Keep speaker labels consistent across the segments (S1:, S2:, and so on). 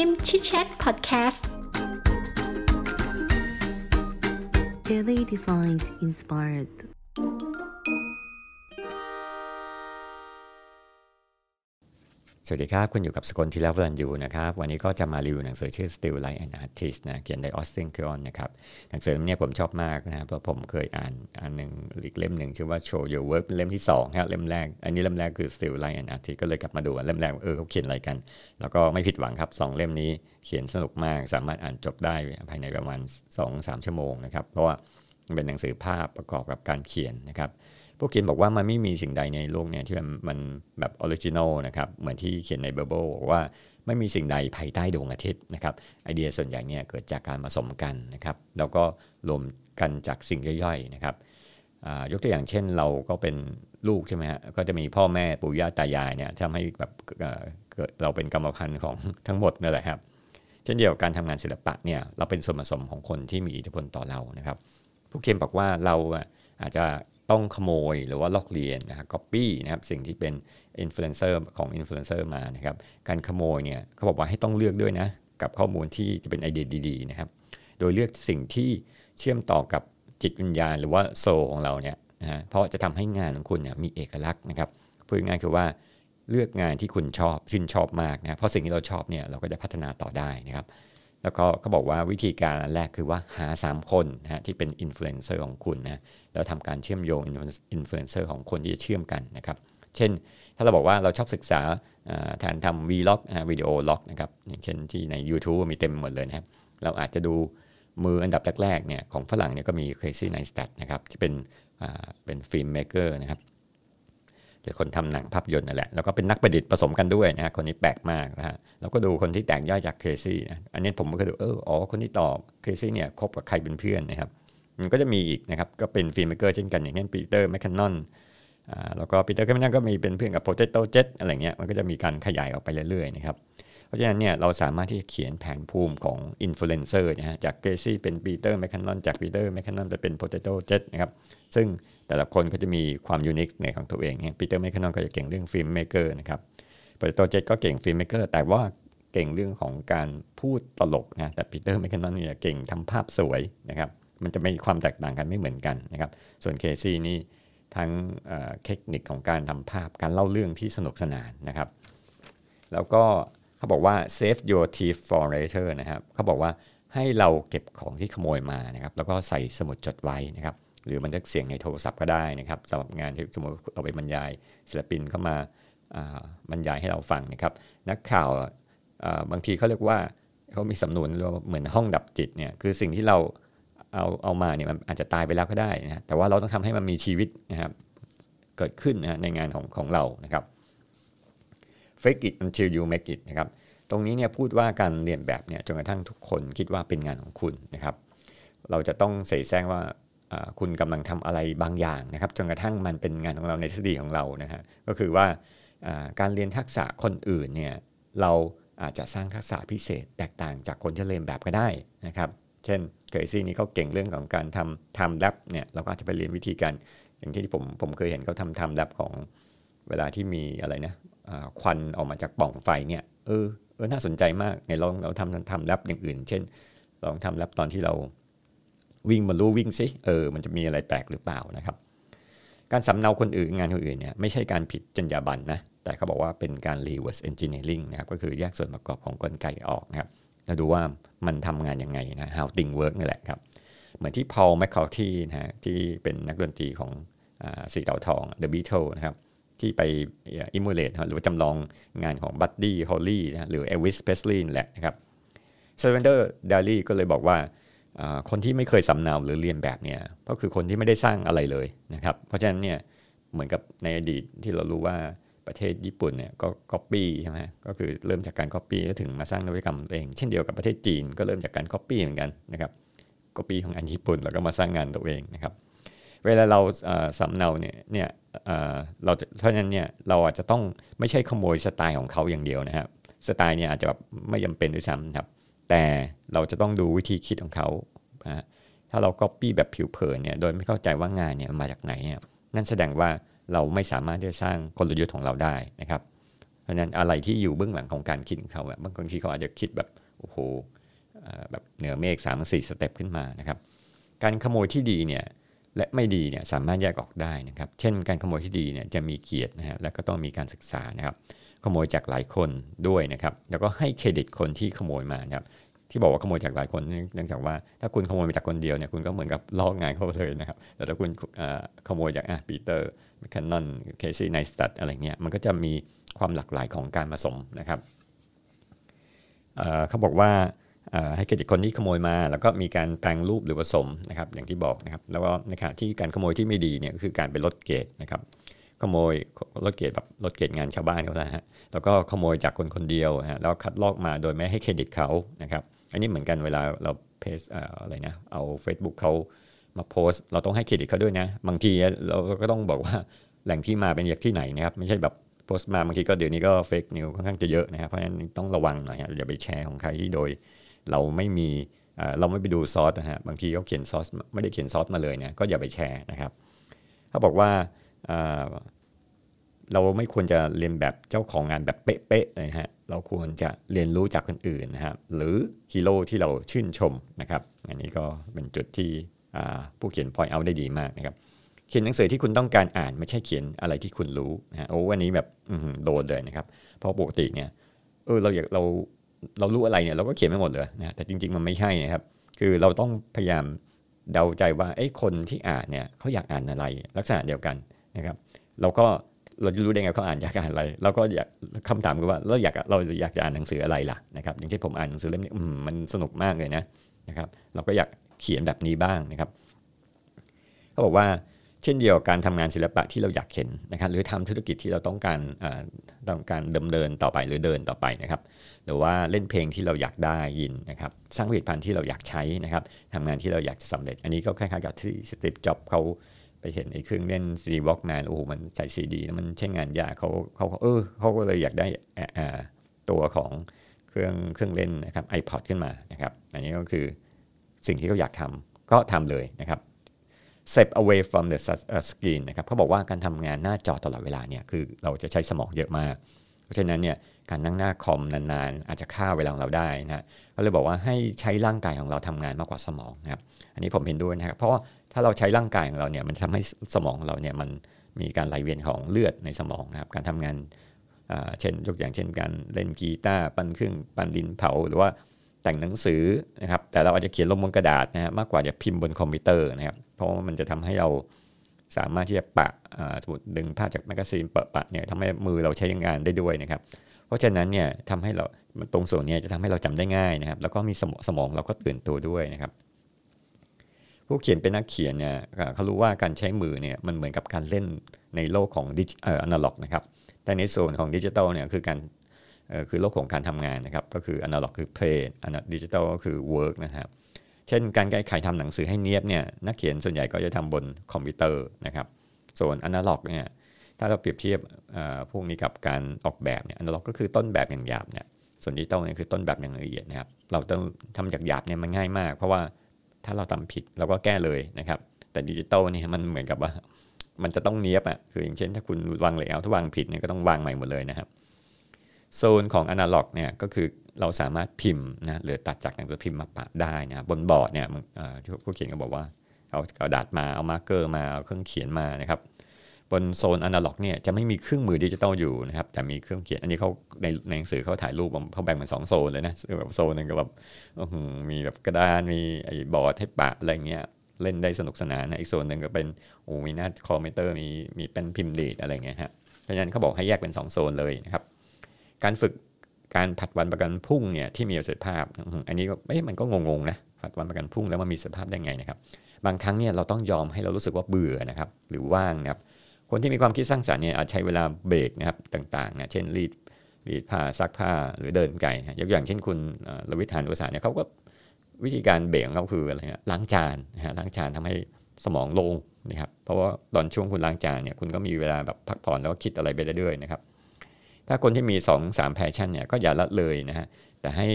S1: คิมชิดแชทพอดแคสต์
S2: Daily Designs Inspired
S3: สวัสดีครับ คุณอยู่กับสกลทีลาวันยูนะครับ วันนี้ก็จะมารีวิวหนังสือชื่อ Still Life and Artist นะเขียนโดยออสตินคิออนนะครับ หนังสือเนี่ยผมชอบมากนะเพราะผมเคยอ่านอันหนึ่งอีกเล่มหนึ่งชื่อว่า Show Your Work เล่มที่2ครับเล่มแรก อันนี้เล่มแรกคือ Still Life and Artist ก็เลยกลับมาดูเล่มแรกเออเขาเขียนอะไรกัน แล้วก็ไม่ผิดหวังครับ 2 เล่มนี้เขียนสนุกมาก สามารถอ่านจบได้ภายในประมาณ 2-3 ชั่วโมงนะครับเพราะว่าเป็นหนังสือภาพประกอบกับการเขียนนะครับ ผู้เขียนบอกว่ามันไม่มีสิ่งใดในโลกเนี่ยที่มันมันแบบ original นะครับ เหมือนที่เขียนในไบเบิลบอกว่าไม่มีสิ่งใดภายใต้ดวงอาทิตย์นะครับ ไอเดียส่วนใหญ่เนี่ยเกิดจากการผสมกันนะครับ แล้วก็รวมกันจากสิ่งย่อยๆนะครับยกตัวอย่างเช่นเราก็เป็นลูกใช่ไหมฮะก็จะมีพ่อแม่ปู่ย่าตายายเนี่ยทำให้แบบเราเป็นกรรมพันธุ์ของทั้งหมดนั่นแหละครับ เช่นเดียวกันทำงานศิลปะเนี่ยเราเป็นส่วนผสมของคนที่มีอิทธิพลต่อเรานะครับ ผู้เขียนบอกว่าเราอาจจะ ต้องขโมยหรือว่าลอกเลียนนะครับก๊อปปี้นะครับสิ่งที่เป็นอินฟลูเอนเซอร์ของอินฟลูเอนเซอร์มานะครับการขโมยเนี่ยเขาบอกว่าให้ต้องเลือกด้วยนะกับข้อมูลที่จะเป็นไอเดียดีๆนะครับโดยเลือกสิ่งที่เชื่อมต่อกับจิตวิญญาณหรือว่า soul ของเราเนี่ยนะฮะเพราะจะทำให้งานของคุณเนี่ยมีเอกลักษณ์นะครับพูดง่ายๆคือว่าเลือกงานที่คุณชอบชื่นชอบมากนะเพราะสิ่งที่เราชอบเนี่ยเราก็จะพัฒนาต่อได้นะครับ แล้วก็เขาบอกว่าวิธีการแรกคือว่าหา 3 คนนะฮะที่เป็นอินฟลูเอนเซอร์ของคุณนะแล้วทำการเชื่อมโยงอินฟลูเอนเซอร์ของคนที่จะเชื่อมกันนะครับ เช่น ถ้าเราบอกว่าเราชอบศึกษาแทนทำ vlog video log นะครับอย่างเช่นที่ใน YouTube มีเต็มหมดเลยนะครับ เราอาจจะดูมืออันดับแรกๆเนี่ยของฝรั่งเนี่ยก็มี Casey Neistat นะครับที่เป็นเป็น filmmaker นะครับ หรือคนทำหนังภาพยนตร์นั่นแหละแล้วก็เป็นนักประดิษฐ์ผสมกันด้วยนะคนนี้แปลกมากนะฮะแล้วก็ดูคนที่แตกย่อยจาก Casey นะอันนี้ผมก็ดูเอออ๋อคนที่ตอบ Casey เนี่ยคบกับใครเป็นเพื่อนนะครับมันก็จะมีอีกนะครับก็เป็น filmmaker เช่นกันอย่างเช่น Peter McKinnon แล้วก็ Peter McKinnon ก็มีเป็นเพื่อนกับ Potato Jet อะไรเงี้ยมันก็จะมีการขยายออกไปเรื่อยๆนะครับ เพราะฉะนั้นเนี่ยเราสามารถที่จะเขียนแผนภูมิของอินฟลูเอนเซอร์นะฮะจาก Casey เป็น Peter McKinnon จาก Peter McKinnon ไปเป็น Potato Jet นะครับซึ่งแต่ละคนก็จะมีความ unique ในของตัวเองเนี่ย Peter McKinnon ก็จะเก่งเรื่อง filmmaker นะครับ Potato Jet ก็เก่ง filmmaker แต่ว่าเก่งเรื่องของการพูดตลกนะแต่ Peter McKinnon เนี่ยเก่งทำภาพสวยนะครับมันจะมีความแตกต่างกันไม่เหมือนกันนะครับ ส่วน Casey นี่ทั้งเทคนิคของการทำภาพการเล่าเรื่องที่สนุกสนานนะครับ แล้วก็ เขาบอกว่า save your thief for later นะครับเขาบอกว่าให้เราเก็บของที่ขโมยมานะครับแล้วก็ใส่สมุดจดไว้นะครับหรือบันทึกเสียงในโทรศัพท์ก็ได้นะครับสำหรับงานที่สมมติเราไปบรรยาย ศิลปินเข้ามาบรรยายให้เราฟังนะครับ นักข่าวบางทีเขาเรียกว่าเขามีสำนวนเหมือนห้องดับจิตเนี่ยคือสิ่งที่เราเอาเอามาเนี่ยมันอาจจะตายไปแล้วก็ได้นะแต่ว่าเราต้องทำให้มันมีชีวิตนะครับเกิดขึ้นนะในงานของของเรานะครับ fake it until you make it นะครับตรงนี้เนี่ยพูดว่าการเรียนแบบเนี่ยจนกระทั่งทุกคนคิดว่าเป็นงานของคุณนะครับ เราจะต้องเสแสร้งว่าคุณกำลังทำอะไรบางอย่างนะครับจนกระทั่งมันเป็นงานของเราในทฤษฎีของเรานะฮะก็คือว่าการเรียนทักษะคนอื่นเนี่ยเราอาจจะสร้างทักษะพิเศษแตกต่างจากคนที่เรียนแบบก็ได้นะครับ เช่นเคยซี่นี้เขาเก่งเรื่องของการทำทำแรปเนี่ยเราก็อาจจะไปเรียนวิธีการอย่างที่ผมผมเคยเห็นเขาทำทำแรปของเวลาที่มีอะไรนะ ควันออกมาจากปล่องไฟเนี่ยเออเออน่าสนใจมากในลองเราทำทำแรปอย่างอื่น เช่น ลองทำแรปตอนที่เราวิ่งมารู้วิ่งซิเออมันจะมีอะไรแปลกหรือเปล่านะครับ การสำเนาคนอื่นงานคนอื่นเนี่ยไม่ใช่การผิดจรรยาบรรณนะแต่เขาบอกว่าเป็นการ reverse engineering นะครับก็คือแยกส่วนประกอบของกลไกออกนะครับแล้วดูว่ามันทำงานยังไงนะ how thing work นี่แหละครับ เหมือนที่ Paul McCartney นะที่เป็นนักดนตรีของสี่เต่าทอง The Beatles นะครับ ที่ไป emulate หรือจำลองงานของ Buddy Holly หรือ Elvis Presley แหละนะครับ Salvador Dali ก็เลยบอกว่าคนที่ไม่เคยสำเนาหรือเลียนแบบเนี่ยก็คือคนที่ไม่ได้สร้างอะไรเลยนะครับ เพราะฉะนั้นเนี่ยเหมือนกับในอดีตที่เรารู้ว่าประเทศญี่ปุ่นเนี่ยก็ก๊อปปี้ใช่ไหมก็คือเริ่มจากการก๊อปปี้แล้วถึงมาสร้างนวัตกรรมเอง เช่นเดียวกับประเทศจีนก็เริ่มจากการก๊อปปี้เหมือนกันนะครับก๊อปปี้ของอันญี่ปุ่นแล้วก็มาสร้างงานตัวเองนะครับ เวลาเราสำเนาเนี่ยเนี่ย เราเพราะฉะนั้นเนี่ยเราอาจจะต้องไม่ใช่ขโมยสไตล์ของเขาอย่างเดียวนะครับ สไตล์เนี่ยอาจจะแบบไม่จำเป็นด้วยซ้ำครับ แต่เราจะต้องดูวิธีคิดของเขาถ้าเราก๊อปปี้แบบผิวเผินเนี่ยโดยไม่เข้าใจว่างานเนี่ยมาจากไหนเนี่ยนั่นแสดงว่าเราไม่สามารถที่จะสร้างกลยุทธ์ของเราได้นะครับ เพราะฉะนั้นอะไรที่อยู่เบื้องหลังของการคิดของเขาบางทีเขาอาจจะคิดแบบโอ้โหแบบเหนือเมฆสามสี่ step ขึ้นมานะครับ การขโมยที่ดีเนี่ย และไม่ดีเนี่ยสามารถแยกออกได้นะครับ เช่น การขโมยที่ดีเนี่ยจะมีเกียรตินะฮะและก็ต้องมีการศึกษานะครับ ขโมยจากหลายคนด้วยนะครับ แล้วก็ให้เครดิตคนที่ขโมยมานะครับ ที่บอกว่าขโมยจากหลายคนเนื่องจากว่าถ้าคุณขโมยมาจากคนเดียวเนี่ยคุณก็เหมือนกับลอกงานเขาเลยนะครับ แต่ถ้าคุณขโมยจากอะ Peter McKinnon Casey Neistat อะไรเงี้ยมันก็จะมีความหลากหลายของการผสมนะครับเขาบอกว่า ให้เครดิตคนที่ขโมยมา แล้วก็มีการแปลงรูปหรือผสมนะครับอย่างที่บอกนะครับแล้วก็ในขณะที่การขโมยที่ไม่ดีเนี่ยคือการไปลดเกรดนะครับขโมยลดเกรดแบบลดเกรดงานชาวบ้านเขานะฮะแล้วก็ขโมยจากคนคนเดียวฮะแล้วคัดลอกมาโดยไม่ให้เครดิตเขานะครับอันนี้เหมือนกันเวลาเราเพจอะไรนะเอา Facebook เขามาโพสเราต้องให้เครดิตเขาด้วยนะ บางทีเราก็ต้องบอกว่าแหล่งที่มาเป็นจากที่ไหนนะครับไม่ใช่แบบโพสต์มาบางทีก็เดี๋ยวนี้ก็เฟกนิวค่อนข้างจะเยอะนะครับเพราะฉะนั้นต้องระวังหน่อยอย่าไปแชร์ของใครที่โดย เราไม่มีเราไม่ไปดูซอสนะฮะบางทีเขาเขียนซอสไม่ได้เขียนซอสมาเลยเนี่ยก็อย่าไปแชร์นะครับเขาบอกว่าเราไม่ควรจะเรียนแบบเจ้าของงานแบบเป๊ะๆเลยฮะเราควรจะเรียนรู้จากคนอื่นนะครับหรือฮีโร่ที่เราชื่นชมนะครับอันนี้ก็เป็นจุดที่ผู้เขียนพอยเอาได้ดีมากนะครับเขียนหนังสือที่คุณต้องการอ่านไม่ใช่เขียนอะไรที่คุณรู้นะโอ้วันนี้แบบโดนเลยนะครับ เพราะปกติเนี่ยเออเราอยากเรา เรารู้อะไรเนี่ยเราก็เขียนไม่หมดเลยนะแต่จริง ๆ มันไม่ใช่นะครับ คือเราต้องพยายามเดาใจว่าไอ้คนที่อ่านเนี่ยเขาอยากอ่านอะไรลักษณะเดียวกันนะครับ เราก็เราจะรู้ได้ไงเขาอ่านอยากอ่านอะไรเราก็อยากคำถามคือว่าเราอยากเราอยากจะอ่านหนังสืออะไรล่ะนะครับ อย่างเช่นผมอ่านหนังสือเล่มนี้มันสนุกมากเลยนะนะครับ เราก็อยากเขียนแบบนี้บ้างนะครับเขาบอกว่า เช่นเดียวกับการทำงานศิลปะที่เราอยากเห็นนะครับหรือทำธุรกิจที่เราต้องการต้องการดำเนินต่อไปหรือเดินต่อไปนะครับหรือว่าเล่นเพลงที่เราอยากได้ยินนะครับสร้างผลิตภัณฑ์ที่เราอยากใช้นะครับทำงานที่เราอยากจะสำเร็จ อันนี้ก็คล้ายๆกับที่ Steve Jobs เขาไปเห็นไอ้เครื่องเล่น CD Walkman โอ้โหมันใส่ซีดีแล้วมันใช้งานยากเขาเขาเออเขาก็เลยอยากได้ตัวของเครื่องเครื่องเล่นนะครับ iPod ขึ้นมานะครับ อันนี้ก็คือสิ่งที่เขาอยากทำก็ทำเลยนะครับ step away from the screen นะครับเขาบอกว่าการทำงานหน้าจอตลอดเวลาเนี่ยคือเราจะใช้สมองเยอะมาก เพราะฉะนั้นเนี่ยการนั่งหน้าคอมนานๆ อาจจะฆ่าเวลาของเราได้นะเขาเลยบอกว่าให้ใช้ร่างกายของเราทำงานมากกว่าสมองนะครับอันนี้ผมเห็นด้วยนะครับเพราะว่าถ้าเราใช้ร่างกายของเราเนี่ยมันทำให้สมองเราเนี่ยมันมีการไหลเวียนของเลือดในสมองนะครับการทำงานเช่นยกอย่างเช่นการเล่นกีตาร์ปั้นเครื่องปั้นดินเผาหรือว่าแต่งหนังสือนะครับแต่เราอาจจะเขียนลงบนกระดาษนะฮะมากกว่าจะพิมพ์บนคอมพิวเตอร์นะครับ เพราะมันจะทำให้เราสามารถที่จะปะสมมติดึงภาพจากแมกกาซีนปะปะเนี่ยทำให้มือเราใช้งานได้ด้วยนะครับ เพราะฉะนั้นเนี่ยทำให้เราตรงส่วนนี้จะทำให้เราจำได้ง่ายนะครับ แล้วก็มีสมสมองเราก็ตื่นตัวด้วยนะครับผู้เขียนเป็นนักเขียนเนี่ยเขารู้ว่าการใช้มือเนี่ยมันเหมือนกับการเล่นในโลกของดิจิเอ่ออนาล็อกนะครับแต่ในส่วนของดิจิตอลเนี่ยคือการคือโลกของการทำงานนะครับ ก็คืออนาล็อกคือ play อนาดิจิตอลก็คือ work นะครับ เช่น การแก้ไขทำหนังสือให้เนียบเนี่ยนักเขียนส่วนใหญ่ก็จะทำบนคอมพิวเตอร์นะครับ ส่วนอนาล็อกเนี่ยถ้าเราเปรียบเทียบพวกนี้กับการออกแบบเนี่ยอนาล็อกก็คือต้นแบบอย่างหยาบเนี่ยส่วนดิจิตอลเนี่ยคือต้นแบบอย่างละเอียดนะครับ เราต้องทำจากหยาบเนี่ยมันง่ายมาก เพราะว่าถ้าเราทำผิดเราก็แก้เลยนะครับ แต่ดิจิตอลเนี่ยมันเหมือนกับว่า มันจะต้องเนียบอะคืออย่างเช่น ถ้าคุณวาง layer ถ้าวางผิดเนี่ยก็ต้องวางใหม่หมดเลยนะครับโซนของอนาล็อกเนี่ยก็คือ เราสามารถพิมพ์นะหรือตัดจากหนังสือพิมพ์มาปะได้นะบนบอร์ดเนี่ยผู้เขียนก็บอกว่าเอากระดาษมาเอา marker มาเอาเครื่องเขียนมานะครับบนโซนอนาล็อกเนี่ยจะไม่มีเครื่องมือดิจิตอลอยู่นะครับแต่มีเครื่องเขียนอันนี้เขาในในหนังสือเขาถ่ายรูปเขาแบ่งเป็นสองโซนเลยนะแบบโซนหนึ่งก็แบบมีแบบกระดานมีไอ้บอร์ดให้ปะอะไรเงี้ยเล่นได้สนุกสนานนะอีกโซนหนึ่งก็เป็นโอ้มีหน้าคอมพิวเตอร์มีมีเป็นพิมพ์ดีดอะไรเงี้ยฮะเพราะฉะนั้นเขาบอกให้แยกเป็น 2 โซนเลยนะครับการฝึก การผัดวันประกันพุ่งเนี่ยที่มีประสิทธิภาพ อันนี้ก็เอ้มันก็งงๆนะผัดวันประกันพุ่งแล้วมันมีประสิทธิภาพได้ไงนะครับ บางครั้งเนี่ยเราต้องยอมให้เรารู้สึกว่าเบื่อนะครับ หรือว่างนะครับคนที่มีความคิดสร้างสรรค์เนี่ยอาจใช้เวลาเบรกนะครับต่างๆนะเช่นรีดรีดผ้าซักผ้าหรือเดินไก่ยกอย่างเช่นคุณลวิทานอุตสาเนี่ยเขาก็วิธีการเบรกของเขาคืออะไรเงี้ยล้างจานนะฮะล้างจานทำให้สมองโล่งนะครับเพราะว่าตอนช่วงคุณล้างจานเนี่ยคุณก็มีเวลาแบบพักผ่อนแล้วก็คิดอะไรไปเรื่อยๆนะครับ ถ้าคนที่มี2 หรือสาม passion เนี่ยก็อย่าละเลยนะฮะแต่ให้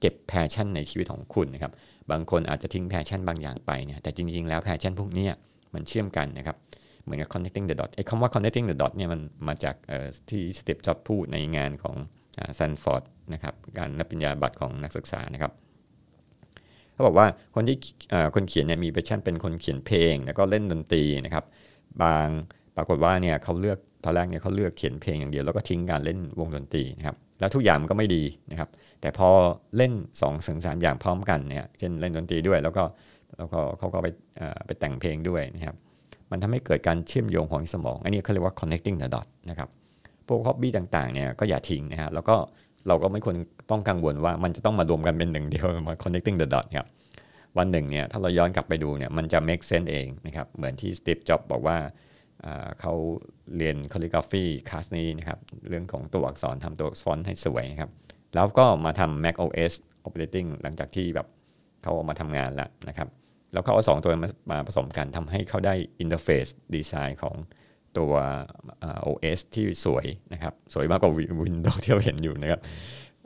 S3: เก็บ passion ในชีวิตของคุณนะครับบางคนอาจจะทิ้ง passion บางอย่างไปเนี่ยแต่จริงๆแล้ว passion พวกนี้มันเชื่อมกันนะครับเหมือนกับ connecting the dot ไอ้คำว่า connecting the dot เนี่ยมันมาจากที่ Steve Jobs พูดในงานของซันฟอร์ดนะครับการรับปริญญาบัตรของนักศึกษานะครับเขาบอกว่าคนที่คนเขียนเนี่ยมี passion เป็นคนเขียนเพลง แล้วก็เล่นดนตรีนะครับ บางปรากฏว่าเนี่ยเขาเลือก ตอนแรกเนี่ยเขาเลือกเขียนเพลงอย่างเดียวแล้วก็ทิ้งการเล่นวงดนตรีนะครับแล้วทุกอย่างมันก็ไม่ดีนะครับ แต่พอเล่น2 ถึงสามอย่างพร้อมกันเนี่ยเช่นเล่นดนตรีด้วย แล้วก็แล้วก็เขาก็ไปไปแต่งเพลงด้วยนะครับมันทำให้เกิดการเชื่อมโยงของสมอง อันนี้เขาเรียกว่า connecting the dot นะครับพวก hobby ต่างๆเนี่ยก็อย่าทิ้งนะฮะแล้วก็เราก็ไม่ควรต้องกังวลว่ามันจะต้องมารวมกันเป็นหนึ่งเดียวมา connecting the dot ครับวันหนึ่งเนี่ยถ้าเราย้อนกลับไปดูเนี่ยมันจะ make sense เองนะครับเหมือนที่สตีฟจ็อบบอกว่า เขาเรียน calligraphy คลาสนี้นะครับ เรื่องของตัวอักษรทำตัวฟอนต์ให้สวยนะครับ แล้วก็มาทำ Mac OS operating หลังจากที่แบบเขาออกมาทำงานแล้วนะครับ แล้วเขาเอาสองตัวมามาผสมกันทำให้เขาได้ interface design ของตัว OS ที่สวยนะครับ สวยมากกว่า Windows ที่เราเห็นอยู่นะครับ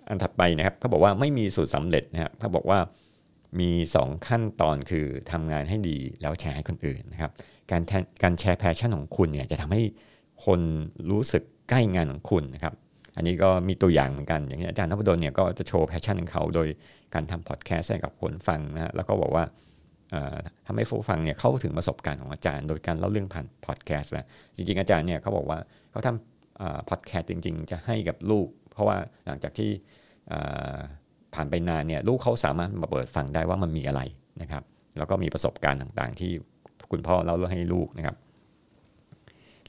S3: อันถัดไปนะครับเขาบอกว่าไม่มีสูตรสำเร็จนะครับเขาบอกว่า มี 2 ขั้นตอนคือทำงานให้ดีแล้วแชร์ให้คนอื่นนะครับ การการแชร์ passion ของคุณเนี่ยจะทำให้คนรู้สึกใกล้งานของคุณนะครับ อันนี้ก็มีตัวอย่างเหมือนกัน อย่างนี้อาจารย์นพดลเนี่ยก็จะโชว์ passion ของเขา โดยการทำพอดแคสต์ให้กับคนฟังนะแล้วก็บอกว่าทำให้ผู้ฟังเนี่ยเข้าถึงประสบการณ์ของอาจารย์ โดยการเล่าเรื่องผ่านพอดแคสต์นะจริงๆ อาจารย์เนี่ยเขาบอกว่าเขาทำพอดแคสต์จริง ๆ จะให้กับลูก เพราะว่าหลังจากที่ ผ่านไปนานเนี่ยลูกเขาสามารถมาเปิดฟังได้ว่ามันมีอะไรนะครับ แล้วก็มีประสบการณ์ต่างๆ ที่คุณพ่อเล่าเรื่องให้ลูกนะครับ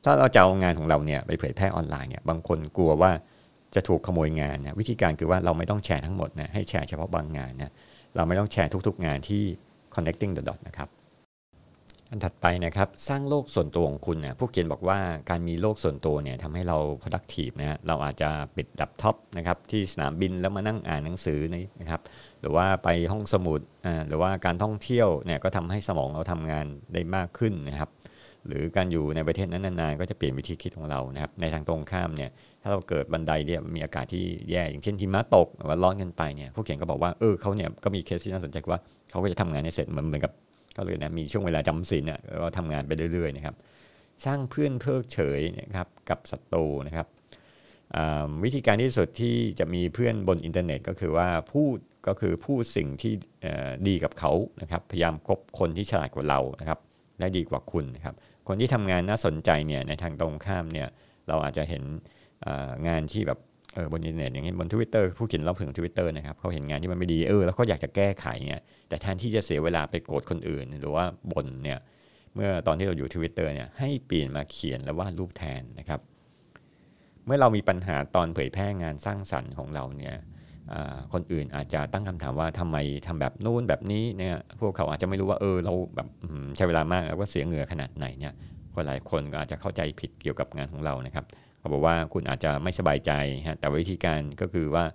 S3: ถ้าเราจะเอางานของเราเนี่ยไปเผยแพร่ออนไลน์เนี่ยบางคนกลัวว่าจะถูกขโมยงานนะวิธีการคือว่าเราไม่ต้องแชร์ทั้งหมดนะให้แชร์เฉพาะบางงานนะเราไม่ต้องแชร์ทุก ๆ งานที่ connecting the dot นะครับ อันถัดไปนะครับ สร้างโลกส่วนตัวของคุณเนี่ยผู้เขียนบอกว่าการมีโลกส่วนตัวเนี่ยทำให้เรา productive นะฮะเราอาจจะปิดดับท็อปนะครับที่สนามบินแล้วมานั่งอ่านหนังสือนี่นะครับหรือว่าไปห้องสมุดอ่าหรือว่าการท่องเที่ยวเนี่ยก็ทำให้สมองเราทำงานได้มากขึ้นนะครับหรือการอยู่ในประเทศนั้นนานๆก็จะเปลี่ยนวิธีคิดของเรานะครับในทางตรงข้ามเนี่ยถ้าเราเกิดบันไดเนี่ยมีอากาศที่แย่อย่างเช่นหิมะตกหรือว่าร้อนกันไปเนี่ยผู้เขียนก็บอกว่าเออเขาเนี่ยก็มีเคสที่น่าสนใจว่าเขาก็จะทำงานให้เสร็จเหมือนเหมือนกับ ก็เลยนะมีช่วงเวลาจำศีลเนี่ยก็ทำงานไปเรื่อยๆนะครับ สร้างเพื่อนเพิกเฉยนะครับกับศัตรูนะครับวิธีการที่สุดที่จะมีเพื่อนบนอินเทอร์เน็ตก็คือว่าพูดก็คือพูดสิ่งที่ดีกับเขานะครับ พยายามคบคนที่ฉลาดกว่าเรานะครับและดีกว่าคุณนะครับ คนที่ทำงานน่าสนใจเนี่ยในทางตรงข้ามเนี่ยเราอาจจะเห็นงานที่แบบ บนอินเทอร์เน็ตอย่างเงี้ยบนทวิตเตอร์ผู้เขียนเล่าถึงทวิตเตอร์นะครับเขาเห็นงานที่มันไม่ดีเออแล้วเขาอยากจะแก้ไขเนี่ยแต่แทนที่จะเสียเวลาไปโกรธคนอื่น หรือว่าบ่นเนี่ยเมื่อตอนที่เราอยู่ทวิตเตอร์เนี่ยให้เปลี่ยนมาเขียนและวาดรูปแทนนะครับ เมื่อเรามีปัญหาตอนเผยแพร่งานสร้างสรรค์ของเราเนี่ยคนอื่นอาจจะตั้งคำถามว่าทำไมทำแบบนู้นแบบนี้เนี่ยพวกเขาอาจจะไม่รู้ว่าเออเราแบบใช้เวลามากแล้วก็เสียเหงื่อขนาดไหนเนี่ยคนหลายคนก็อาจจะเข้าใจผิดเกี่ยวกับงานของเรานะครับ เขาบอกว่าคุณอาจจะไม่สบายใจฮะแต่วิธีการก็คือว่า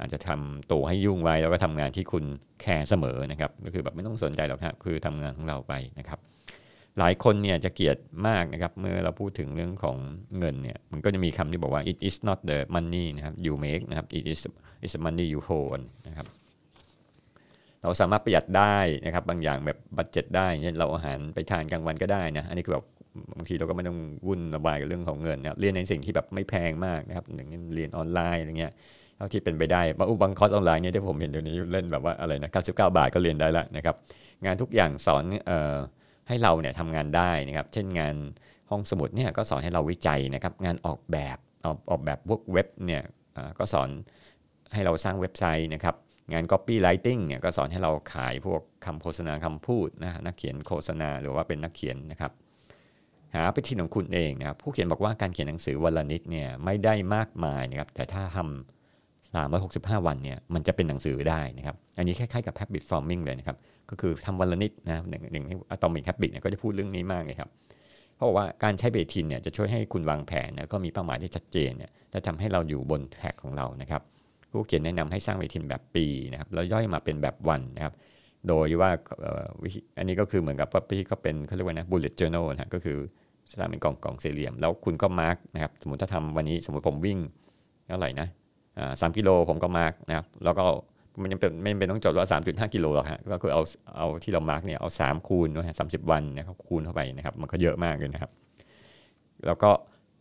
S3: อาจจะทำตัวให้ยุ่งไว้แล้วก็ทำงานที่คุณแคร์เสมอนะครับก็คือแบบไม่ต้องสนใจหรอกครับคือทำงานของเราไปนะครับ หลายคนเนี่ยจะเกลียดมากนะครับเมื่อเราพูดถึงเรื่องของเงินเนี่ยมันก็จะมีคำที่บอกว่า it is not the money นะครับ you make นะครับ it is is the money you hold นะครับเราสามารถประหยัดได้นะครับบางอย่างแบบ budget ได้เช่นเอาอาหารไปทานกลางวันก็ได้นะอันนี้คือแบบ บางทีเราก็ไม่ต้องวุ่นระบายกับเรื่องของเงินนะเรียนในสิ่งที่แบบไม่แพงมากนะครับอย่างเรียนออนไลน์อะไรเงี้ยเท่าที่เป็นไปได้บางบางคอร์สออนไลน์เนี่ยที่ผมเห็นเดี๋ยวนี้เล่นแบบว่าอะไรนะ99 บาทก็เรียนได้ล้วนะครับงานทุกอย่างสอนออให้เราเนี่ยทำงานได้นะครับเช่นงานห้องสมุดเนี่ยก็สอนให้เราวิจัยนะครับงานออกแบบออกออกแบบพวกเว็บเนี่ยก็สอนให้เราสร้างเว็บไซต์นะครับงาน copywriting เนี่ยก็สอนให้เราขายพวกคำโฆษณาคำพูดนะนักเขียนโฆษณาหรือว่าเป็นนักเขียนนะครับ หาไปที่ของคุณเองนะครับผู้เขียนบอกว่าการเขียนหนังสือวันละนิดเนี่ยไม่ได้มากมายนะครับแต่ถ้าทำสามร้อยหกสิบห้าวันเนี่ยมันจะเป็นหนังสือได้นะครับอันนี้คล้ายๆกับ habit forming เลยนะครับก็คือทำวันละนิดนะหนึ่งหนึ่ง atomic habit เนี่ยก็จะพูดเรื่องนี้มากเลยครับเพราะว่าการใช้เบทินเนี่ยจะช่วยให้คุณวางแผนแล้วก็มีเป้าหมายที่ชัดเจนเนี่ยจะทำให้เราอยู่บนแท็กของเรานะครับผู้เขียนแนะนำให้สร้างเบทินแบบปีนะครับแล้วย่อยมาเป็นแบบวันนะครับ โดยว่าอันนี้ก็คือเหมือนกับว่าพี่ก็เป็นเขาเรียกว่านะ bullet journal นะก็คือสถานเป็นกล่องกล่องสี่เหลี่ยม แล้วคุณก็มาร์กนะครับสมมติถ้าทำวันนี้สมมติผมวิ่งเท่าไหร่นะสามกิโลผมก็ mark นะครับแล้วก็มันยังเป็นไม่เป็นต้องจดว่าสามจุดห้ากิโลหรอกฮะก็คือเอาเอาที่เรา mark เนี่ยเอาสามคูณนะฮะสามสิบวันนะครับคูณเข้าไปนะครับมันก็เยอะมากเลยนะครับ แล้วก็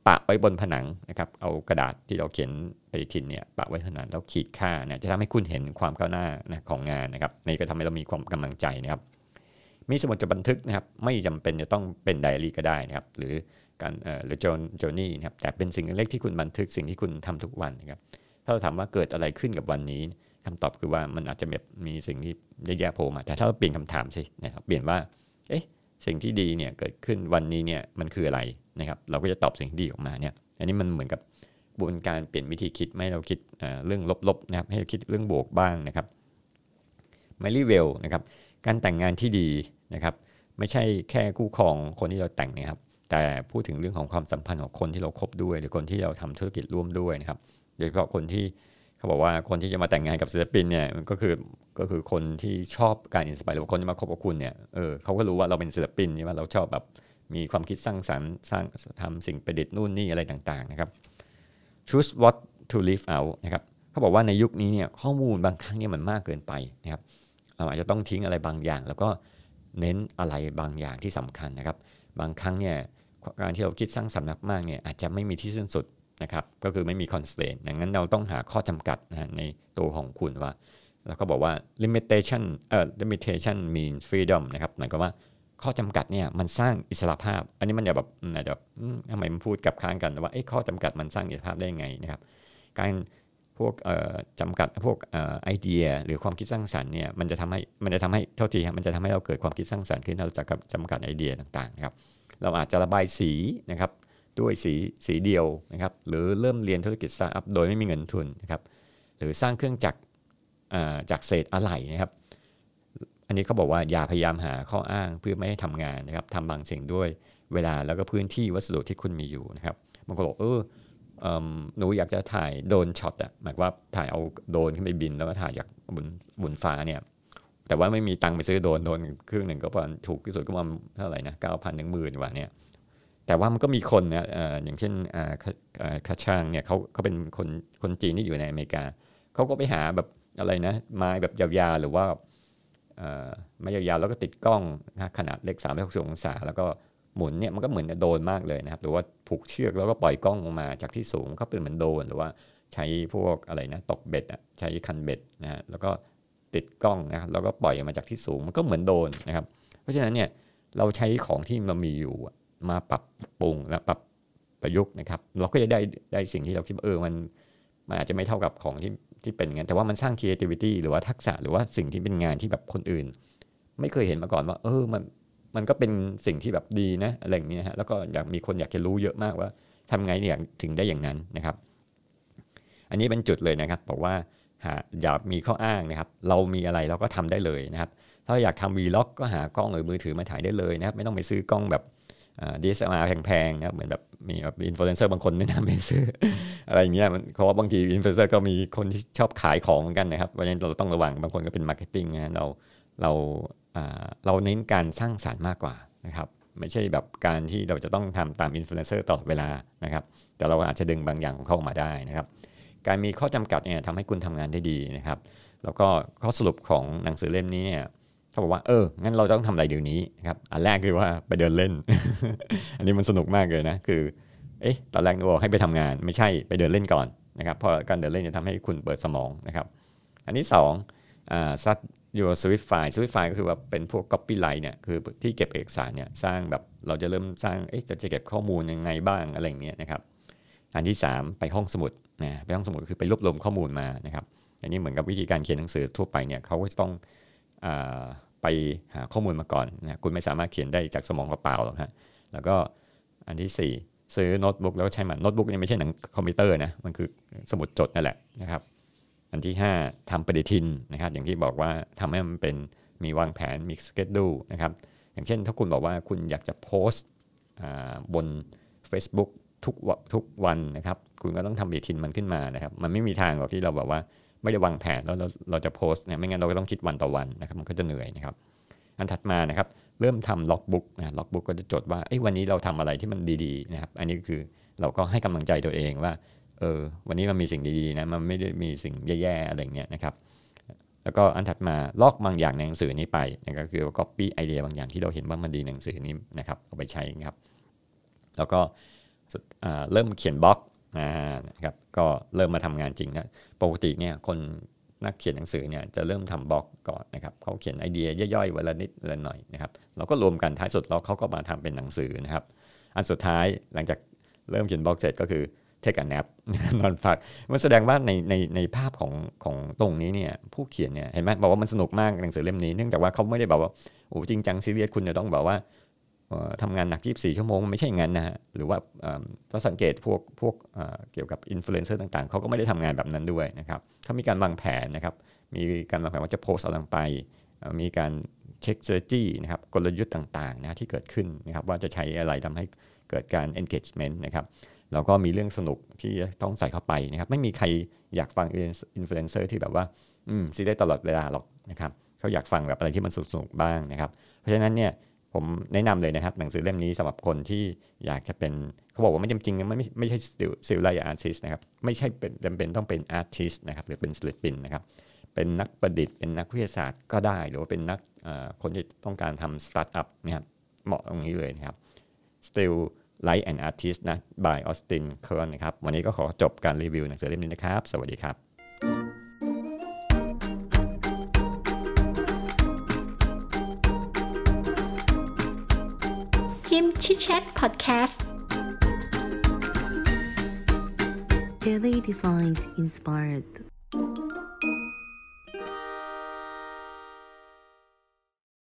S3: ปะไว้บนผนังนะครับเอากระดาษที่เราเขียนปฏิทินเนี่ยปะไว้ผนังแล้วขีดฆ่านะจะทำให้คุณเห็นความก้าวหน้านะของงานนะครับนี่ก็ทำให้เรามีความกำลังใจนะครับ มีสมุดจดบันทึกนะครับ ไม่จำเป็นจะต้องเป็นไดอารี่ก็ได้นะครับ หรือการเอ่อหรือโจนโจนี่นะครับแต่เป็นสิ่งเล็กที่คุณบันทึกสิ่งที่คุณทำทุกวันนะครับถ้าเราถามว่าเกิดอะไรขึ้นกับวันนี้คำตอบคือว่ามันอาจจะแบบมีสิ่งที่แย่ๆโผล่มา แต่ถ้าเราเปลี่ยนคำถามสินะครับเปลี่ยนว่าเอ๊ะสิ่งที่ดีเนี่ยเกิดขึ้นวันนี้เนี่ยมันคืออะไร นะครับเราก็จะตอบสิ่งที่ดีออกมาเนี่ยอันนี้มันเหมือนกับกระบวนการเปลี่ยนวิธีคิดไม่ให้เราคิดเรื่องลบๆนะครับให้เราคิดเรื่องบวกบ้างนะครับไมลี่เวลนะครับการแต่งงานที่ดีนะครับไม่ใช่แค่คู่ครองคนที่เราแต่งนะครับแต่พูดถึงเรื่องของความสัมพันธ์ของคนที่เราคบด้วย หรือคนที่เราทำธุรกิจร่วมด้วยนะครับโดยเฉพาะคนที่เขาบอกว่าคนที่จะมาแต่งงานกับศิลปินเนี่ยมันก็คือก็คือคนที่ชอบการอินสปายหรือว่าคนที่มาคบกับคุณเนี่ยเออเขาก็รู้ว่าเราเป็นศิลปินใช่ไหมเราชอบแบบ มีความคิดสร้างสรรค์สร้างทำสิ่งประดิษฐ์นู่นนี่อะไรต่างๆนะครับ choose what to leave out นะครับเขาบอกว่าในยุคนี้เนี่ยข้อมูลบางครั้งเนี่ยมันมากเกินไปนะครับเราอาจจะต้องทิ้งอะไรบางอย่าง แล้วก็เน้นอะไรบางอย่างที่สำคัญนะครับ บางครั้งเนี่ยการที่เราคิดสร้างสรรค์มากๆเนี่ยอาจจะไม่มีที่สิ้นสุดนะครับก็คือไม่มี constraint ดังนั้นเราต้องหาข้อจำกัดนะในตัวของคุณว่า แล้วก็บอกว่า limitation เอ่อ limitation means freedom นะครับหมายความว่า ข้อจำกัดเนี่ยมันสร้างอิสระภาพ อันนี้มันจะแบบอาจจะทำไมมันพูดกับค้างกันว่าเอ้ข้อจำกัดมันสร้างอิสระภาพได้ยังไงนะครับการพวกเอ่อจำกัดพวกไอเดียหรือความคิดสร้างสรรค์เนี่ยมันจะทำให้มันจะทำให้เท่าทีครับมันจะทำให้เราเกิดความคิดสร้างสรรค์ขึ้นถ้าเราจะจำกัดไอเดียต่างๆนะครับเราอาจจะระบายสีนะครับด้วยสีสีเดียวนะครับหรือเริ่มเรียนธุรกิจสตาร์ทอัพโดยไม่มีเงินทุนนะครับหรือสร้างเครื่องจักรจากเศษอะไหล่นะครับ อันนี้เขาบอกว่าอย่าพยายามหาข้ออ้างเพื่อไม่ให้ทำงานนะครับทำบางสิ่งด้วยเวลาแล้วก็พื้นที่วัสดุที่คุณมีอยู่นะครับบางคนบอกเออหนูอยากจะถ่ายโดนช็อตอะหมายว่าถ่ายเอาโดนขึ้นไปบินแล้วก็ถ่ายจากบนบนฟ้าเนี่ยแต่ว่าไม่มีตังค์ไปซื้อโดนโดนเครื่องหนึ่งก็ประมาณถูกที่สุดก็ประมาณเท่าไหร่นะเก้าพันถึงหมื่นกว่าเนี่ยแต่ว่ามันก็มีคนนะออย่างเช่นคาช่างเนี่ยเขาเขาเป็นคนคนจีนที่อยู่ในอเมริกาเขาก็ไปหาแบบอะไรนะไม้แบบยาวๆหรือว่า ไม่ยาวๆแล้วก็ติดกล้องนะขนาดเล็ก3ามหกสิบองศา แล้วก็หมุนเนี่ยมันก็เหมือนโดนมากเลยนะครับ หรือว่าผูกเชือกแล้วก็ปล่อยกล้องลงมาจากที่สูงก็เป็นเหมือนโดนหรือว่าใช้พวกอะไรนะตกเบ็ดอะใช้คันเบ็ดนะฮะแล้วก็ติดกล้องนะครับแล้วก็ปล่อยออกมาจากที่สูงมันก็เหมือนโดนนะครับ เพราะฉะนั้นเนี่ยเราใช้ของที่เรามีอยู่มาปรับปรุงและปรับประยุกต์นะครับ เราก็จะได้ได้สิ่งที่เราคิดเออมันมันอาจจะไม่เท่ากับของที่ ที่เป็นงั้นแต่ว่ามันสร้าง creativity หรือว่าทักษะหรือว่าสิ่งที่เป็นงานที่แบบคนอื่น ไม่เคยเห็นมาก่อนว่า เออมันมันก็เป็นสิ่งที่แบบดีนะอะไรอย่างเงี้ยฮะแล้วก็อยากมีคนอยากจะรู้เยอะมากว่าทำไงเนี่ยถึงได้อย่างนั้นนะครับ อันนี้เป็นจุดเลยนะครับบอกว่าหาอย่ามีข้ออ้างนะครับ เรามีอะไรเราก็ทำได้เลยนะครับ ถ้าอยากทำ vlog ก็หากล้องหรือมือถือมาถ่ายได้เลยนะครับ ไม่ต้องไปซื้อกล้องแบบ DSLR มาแพงๆนะครับเหมือนแบบมีแบบอินฟลูเอนเซอร์บางคนแนะนำไปซื้ออะไรอย่างเงี้ยมันเพราะว่าบางทีอินฟลูเอนเซอร์ก็มีคนที่ชอบขายของเหมือนกันนะครับเพราะฉะนั้นเราต้องระวังบางคนก็เป็น marketing นะเราเราเราเน้นการสร้างสารรค์มากกว่านะครับไม่ใช่แบบการที่เราจะต้องทำตามอินฟลูเอนเซอร์ตลอดเวลานะครับแต่เราอาจจะดึงบางอย่างของเขาออกมาได้นะครับ การมีข้อจำกัดเนี่ยทำให้คุณทำงานได้ดีนะครับ แล้วก็ข้อสรุปของหนังสือเล่มนี้เนี่ย เขาบอกว่าเอองั้นเราต้องทำอะไรเดี๋ยวนี้นะครับอันแรกคือว่าไปเดินเล่น อันนี้มันสนุกมากเลยนะคือเอ๊ะตอนแรกนึกว่าให้ไปทำงานไม่ใช่ไปเดินเล่นก่อนนะครับเพราะการเดินเล่นจะทำให้คุณเปิดสมองนะครับ อันที่สองอ่าซัด your swift file swift file ก็คือว่าเป็นพวก copyright เนี่ยคือที่เก็บเอกสารเนี่ยสร้างแบบเราจะเริ่มสร้างเอ๊ะจะจะเก็บข้อมูลยังไงบ้างอะไรอย่างเงี้ยนะครับอันที่ 3 ไปห้องสมุดนะไปห้องสมุดคือไปรวบรวมข้อมูลมานะครับอันนี้เหมือนกับวิธีการเขียนหนังสือทั่วไปเนี่ยเขาก็จะต้อง ไปหาข้อมูลมาก่อนนะคุณไม่สามารถเขียนได้จากสมองเปล่าหรอกฮะแล้วก็อันที่ 4 ซื้อโน้ตบุ๊กแล้วก็ใช้มันโน้ตบุ๊กนี่ไม่ใช่หนังคอมพิวเตอร์นะมันคือสมุดจดนั่นแหละนะครับ อันที่ 5ทำปฏิทินนะครับอย่างที่บอกว่าทำให้มันเป็นมีวางแผนมี schedule นะครับอย่างเช่น ถ้าคุณบอกว่าคุณอยากจะโพสต์บน Facebook ทุกทุกวันนะครับ คุณก็ต้องทำปฏิทินมันขึ้นมานะครับ มันไม่มีทางหรอกที่เราแบบว่า ไม่ได้วางแผนแล้วเราเราจะโพสต์เนี่ยไม่งั้นเราก็ต้องคิดวันต่อวันนะครับมันก็จะเหนื่อยนะครับอันถัดมานะครับเริ่มทำ logbook นะ logbook ก็จะจดว่าเอ้วันนี้เราทำอะไรที่มันดีๆนะครับอันนี้ก็คือเราก็ให้กำลังใจตัวเองว่าเออวันนี้มันมีสิ่งดีๆนะมันไม่ได้มีสิ่งแย่ๆอะไรเงี้ยนะครับแล้วก็อันถัดมาลอกบางอย่างในหนังสือนี้ไปนะครับคือ copy ไอเดียบางอย่างที่เราเห็นว่ามันดีในหนังสือนี้นะครับเอาไปใช้นะครับ แล้วก็เริ่มเขียนบล็อกนะครับ ก็เริ่มมาทำงานจริงนะปกติเนี่ยคนนักเขียนหนังสือเนี่ยจะเริ่มทำบล็อกก่อนนะครับเขาเขียนไอเดียย่อยๆวันละนิดละหน่อยนะครับเราก็รวมกันท้ายสุดแล้วเขาก็มาทำเป็นหนังสือนะครับ อันสุดท้ายหลังจากเริ่มเขียนบล็อกเสร็จก็คือ take a nap นอนพักมันแสดงว่าในในในภาพของของตรงนี้เนี่ยผู้เขียนเนี่ยเห็นไหมบอกว่ามันสนุกมากหนังสือเล่มนี้เนื่องจากว่าเขาไม่ได้บอกว่าโอ้จริงจังซีเรียสคุณจะต้องบอกว่า ทำงานหนัก 24 ชั่วโมง ไม่ใช่งั้นนะฮะหรือว่าถ้าสังเกตพวกพวกเกี่ยวกับอินฟลูเอนเซอร์ต่างๆ เขาก็ไม่ได้ทำงานแบบนั้นด้วยนะครับเขามีการวางแผนนะครับ มีการวางแผนว่าจะโพสอะไรไป มีการเช็คเซอร์จี้นะครับกลยุทธ์ต่างๆนะที่เกิดขึ้นนะครับว่าจะใช้อะไรทำให้เกิดการ engagement นะครับแล้วก็มีเรื่องสนุกที่ต้องใส่เข้าไปนะครับไม่มีใครอยากฟังอินฟลูเอนเซอร์ที่แบบว่าอืมซีเรียสตลอดเวลาหรอกนะครับเขาอยากฟังแบบอะไรที่มันสนุกๆบ้างนะครับ เพราะฉะนั้นเนี่ย ผมแนะนำเลยนะครับ หนังสือเล่มนี้สำหรับคนที่อยากจะเป็นเขาบอกว่าไม่จำจริงไม่ไม่ใช่Steal Like an Artist นะครับไม่ใช่เป็นจำเป็นต้องเป็น artist นะครับหรือเป็นศิลปินนะครับ เป็นนักประดิษฐ์เป็นนักวิทยาศาสตร์ก็ได้ หรือว่าเป็นนักคนที่ต้องการทำสตาร์ทอัพนะครับเหมาะตรงนี้เลยนะครับ Steal Like an Artist นะ by Austin k e r n นะครับ วันนี้ก็ขอจบการรีวิวหนังสือเล่มนี้นะครับ สวัสดีครับ
S1: Chat Podcast.
S2: Daily Designs Inspired.